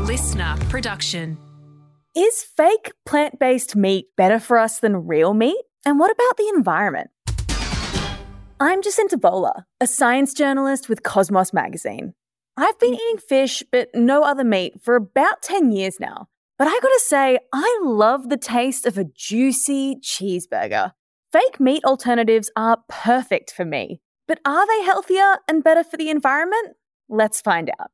listener production. Is fake plant based meat better for us than real meat? And what about the environment? I'm Jacinta Bowler, a science journalist with Cosmos magazine. I've been eating fish, but no other meat, for about 10 years now. But I gotta say, I love the taste of a juicy cheeseburger. Fake meat alternatives are perfect for me. But are they healthier and better for the environment? Let's find out.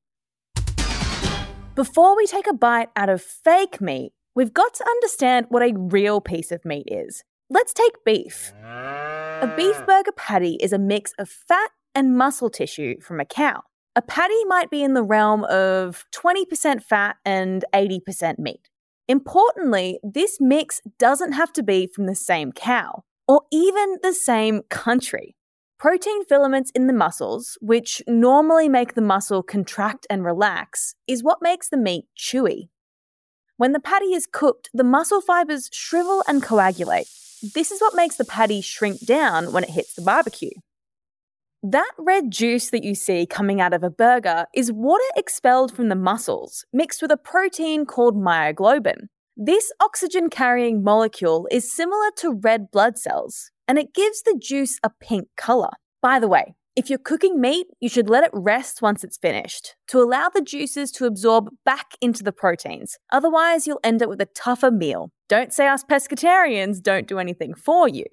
Before we take a bite out of fake meat, we've got to understand what a real piece of meat is. Let's take beef. A beef burger patty is a mix of fat and muscle tissue from a cow. A patty might be in the realm of 20% fat and 80% meat. Importantly, this mix doesn't have to be from the same cow or even the same country. Protein filaments in the muscles, which normally make the muscle contract and relax, is what makes the meat chewy. When the patty is cooked, the muscle fibers shrivel and coagulate. This is what makes the patty shrink down when it hits the barbecue. That red juice that you see coming out of a burger is water expelled from the muscles, mixed with a protein called myoglobin. This oxygen carrying molecule is similar to red blood cells, and it gives the juice a pink color. By the way, if you're cooking meat, you should let it rest once it's finished to allow the juices to absorb back into the proteins. Otherwise, you'll end up with a tougher meal. Don't say us pescatarians don't do anything for you.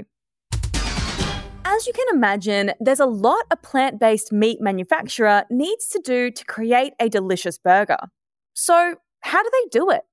As you can imagine, there's a lot a plant based meat manufacturer needs to do to create a delicious burger. So, how do they do it?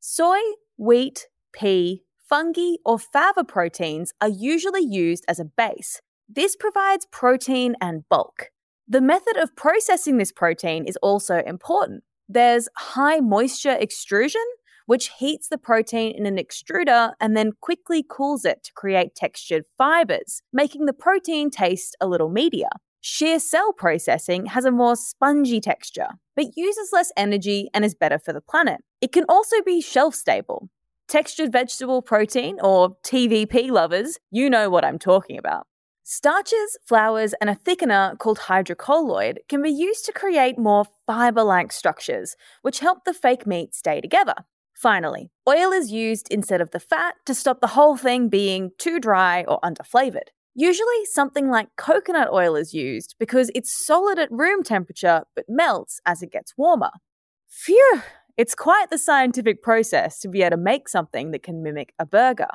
Soy, wheat, pea, fungi, or fava proteins are usually used as a base. This provides protein and bulk. The method of processing this protein is also important. There's high moisture extrusion, which heats the protein in an extruder and then quickly cools it to create textured fibers, making the protein taste a little meatier. Shear cell processing has a more spongy texture, but uses less energy and is better for the planet. It can also be shelf stable. Textured vegetable protein, or TVP lovers, you know what I'm talking about. Starches, flours, and a thickener called hydrocolloid can be used to create more fiber like structures, which help the fake meat stay together. Finally, oil is used instead of the fat to stop the whole thing being too dry or underflavored. Usually, something like coconut oil is used because it's solid at room temperature but melts as it gets warmer. Phew, it's quite the scientific process to be able to make something that can mimic a burger.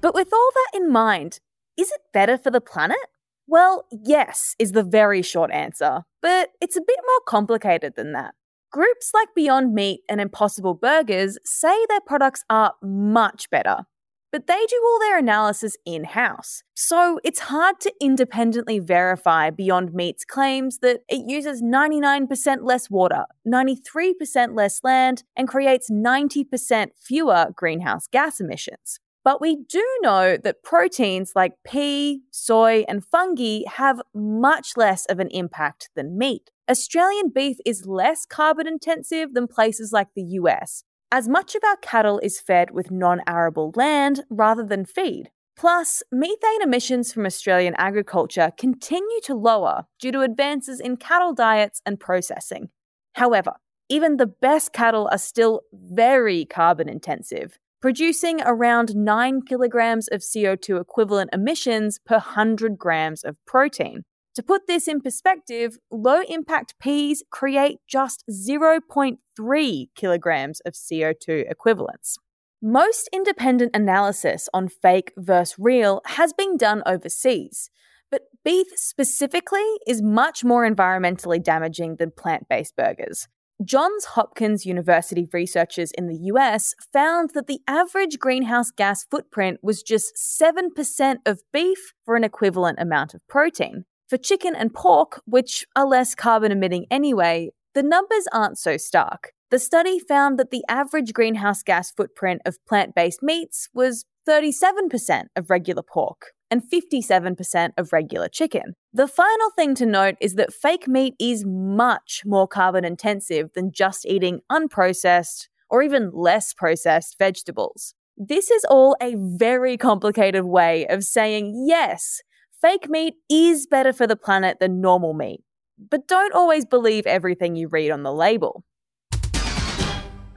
But with all that in mind, is it better for the planet? Well, yes, is the very short answer, but it's a bit more complicated than that. Groups like Beyond Meat and Impossible Burgers say their products are much better, but they do all their analysis in house. So it's hard to independently verify Beyond Meat's claims that it uses 99% less water, 93% less land, and creates 90% fewer greenhouse gas emissions. But we do know that proteins like pea, soy, and fungi have much less of an impact than meat. Australian beef is less carbon intensive than places like the US, as much of our cattle is fed with non arable land rather than feed. Plus, methane emissions from Australian agriculture continue to lower due to advances in cattle diets and processing. However, even the best cattle are still very carbon intensive, producing around 9 kilograms of CO2 equivalent emissions per 100 grams of protein. To put this in perspective, low impact peas create just 0.3 kilograms of CO2 equivalents. Most independent analysis on fake versus real has been done overseas, but beef specifically is much more environmentally damaging than plant based burgers. Johns Hopkins University researchers in the US found that the average greenhouse gas footprint was just 7% of beef for an equivalent amount of protein. For chicken and pork, which are less carbon emitting anyway, the numbers aren't so stark. The study found that the average greenhouse gas footprint of plant based meats was 37% of regular pork, and 57% of regular chicken. The final thing to note is that fake meat is much more carbon intensive than just eating unprocessed or even less processed vegetables. This is all a very complicated way of saying yes, fake meat is better for the planet than normal meat. But don't always believe everything you read on the label.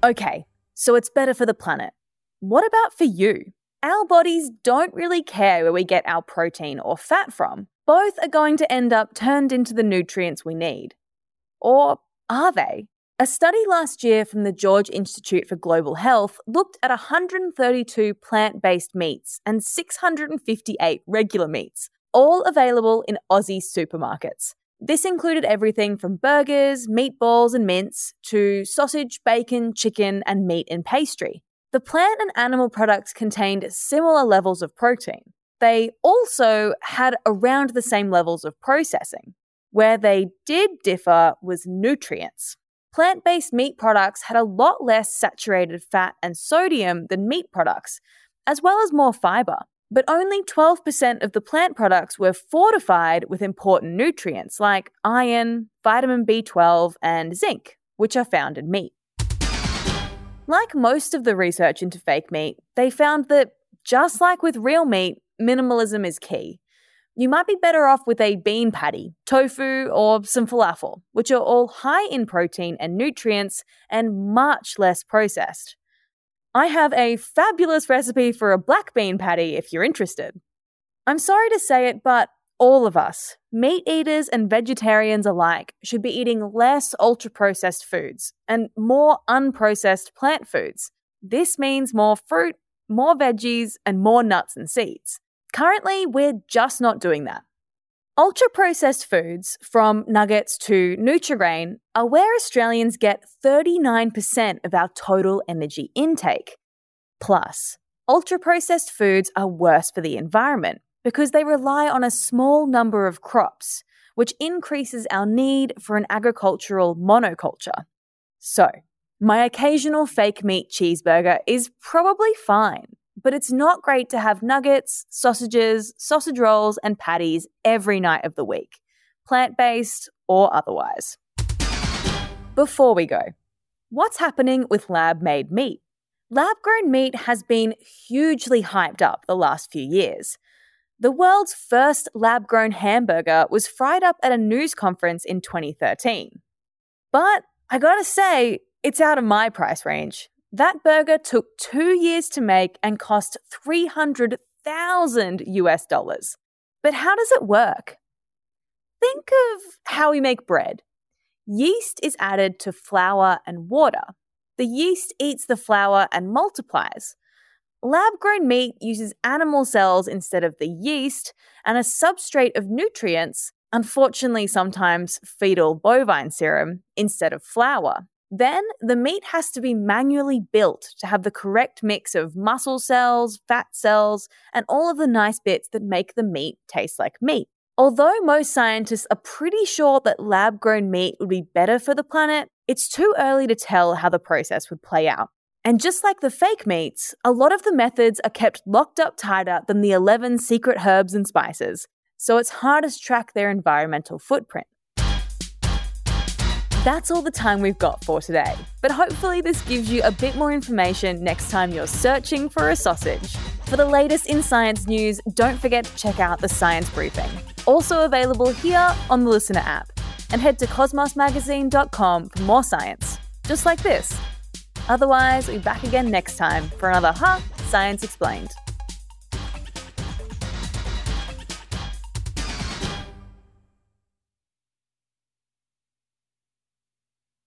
Okay, so it's better for the planet. What about for you? Our bodies don't really care where we get our protein or fat from. Both are going to end up turned into the nutrients we need. Or are they? A study last year from the George Institute for Global Health looked at 132 plant based meats and 658 regular meats, all available in Aussie supermarkets. This included everything from burgers, meatballs, and mince to sausage, bacon, chicken, and meat and pastry. The plant and animal products contained similar levels of protein. They also had around the same levels of processing. Where they did differ was nutrients. Plant based meat products had a lot less saturated fat and sodium than meat products, as well as more fiber. But only 12% of the plant products were fortified with important nutrients like iron, vitamin B12, and zinc, which are found in meat. Like most of the research into fake meat, they found that just like with real meat, minimalism is key you might be better off with a bean patty, tofu, or some falafel, which are all high in protein and nutrients and much less processed. I have a fabulous recipe for a black bean patty if you're interested. I'm sorry to say it, but all of us, meat eaters and vegetarians alike, should be eating less ultra processed foods and more unprocessed plant foods. This means more fruit, more veggies, and more nuts and seeds. Currently, we're just not doing that. Ultra processed foods, from nuggets to Nutrigrain, are where Australians get 39% of our total energy intake. Plus, ultra processed foods are worse for the environment because they rely on a small number of crops, which increases our need for an agricultural monoculture. So, my occasional fake meat cheeseburger is probably fine but it's not great to have nuggets, sausages, sausage rolls, and patties every night of the week, plant based or otherwise. Before we go, what's happening with lab made meat? Lab grown meat has been hugely hyped up the last few years. The world's first lab grown hamburger was fried up at a news conference in 2013. But I gotta say, it's out of my price range. That burger took two years to make and cost 300,000 US dollars. But how does it work? Think of how we make bread. Yeast is added to flour and water. The yeast eats the flour and multiplies. Lab grown meat uses animal cells instead of the yeast and a substrate of nutrients, unfortunately, sometimes fetal bovine serum, instead of flour. Then the meat has to be manually built to have the correct mix of muscle cells, fat cells, and all of the nice bits that make the meat taste like meat. Although most scientists are pretty sure that lab grown meat would be better for the planet, it's too early to tell how the process would play out. And just like the fake meats, a lot of the methods are kept locked up tighter than the 11 secret herbs and spices, so it's hard to track their environmental footprint. That's all the time we've got for today, but hopefully, this gives you a bit more information next time you're searching for a sausage. For the latest in science news, don't forget to check out the Science Briefing, also available here on the Listener app, and head to cosmosmagazine.com for more science, just like this. Otherwise, we'll be back again next time for another Ha Science Explained.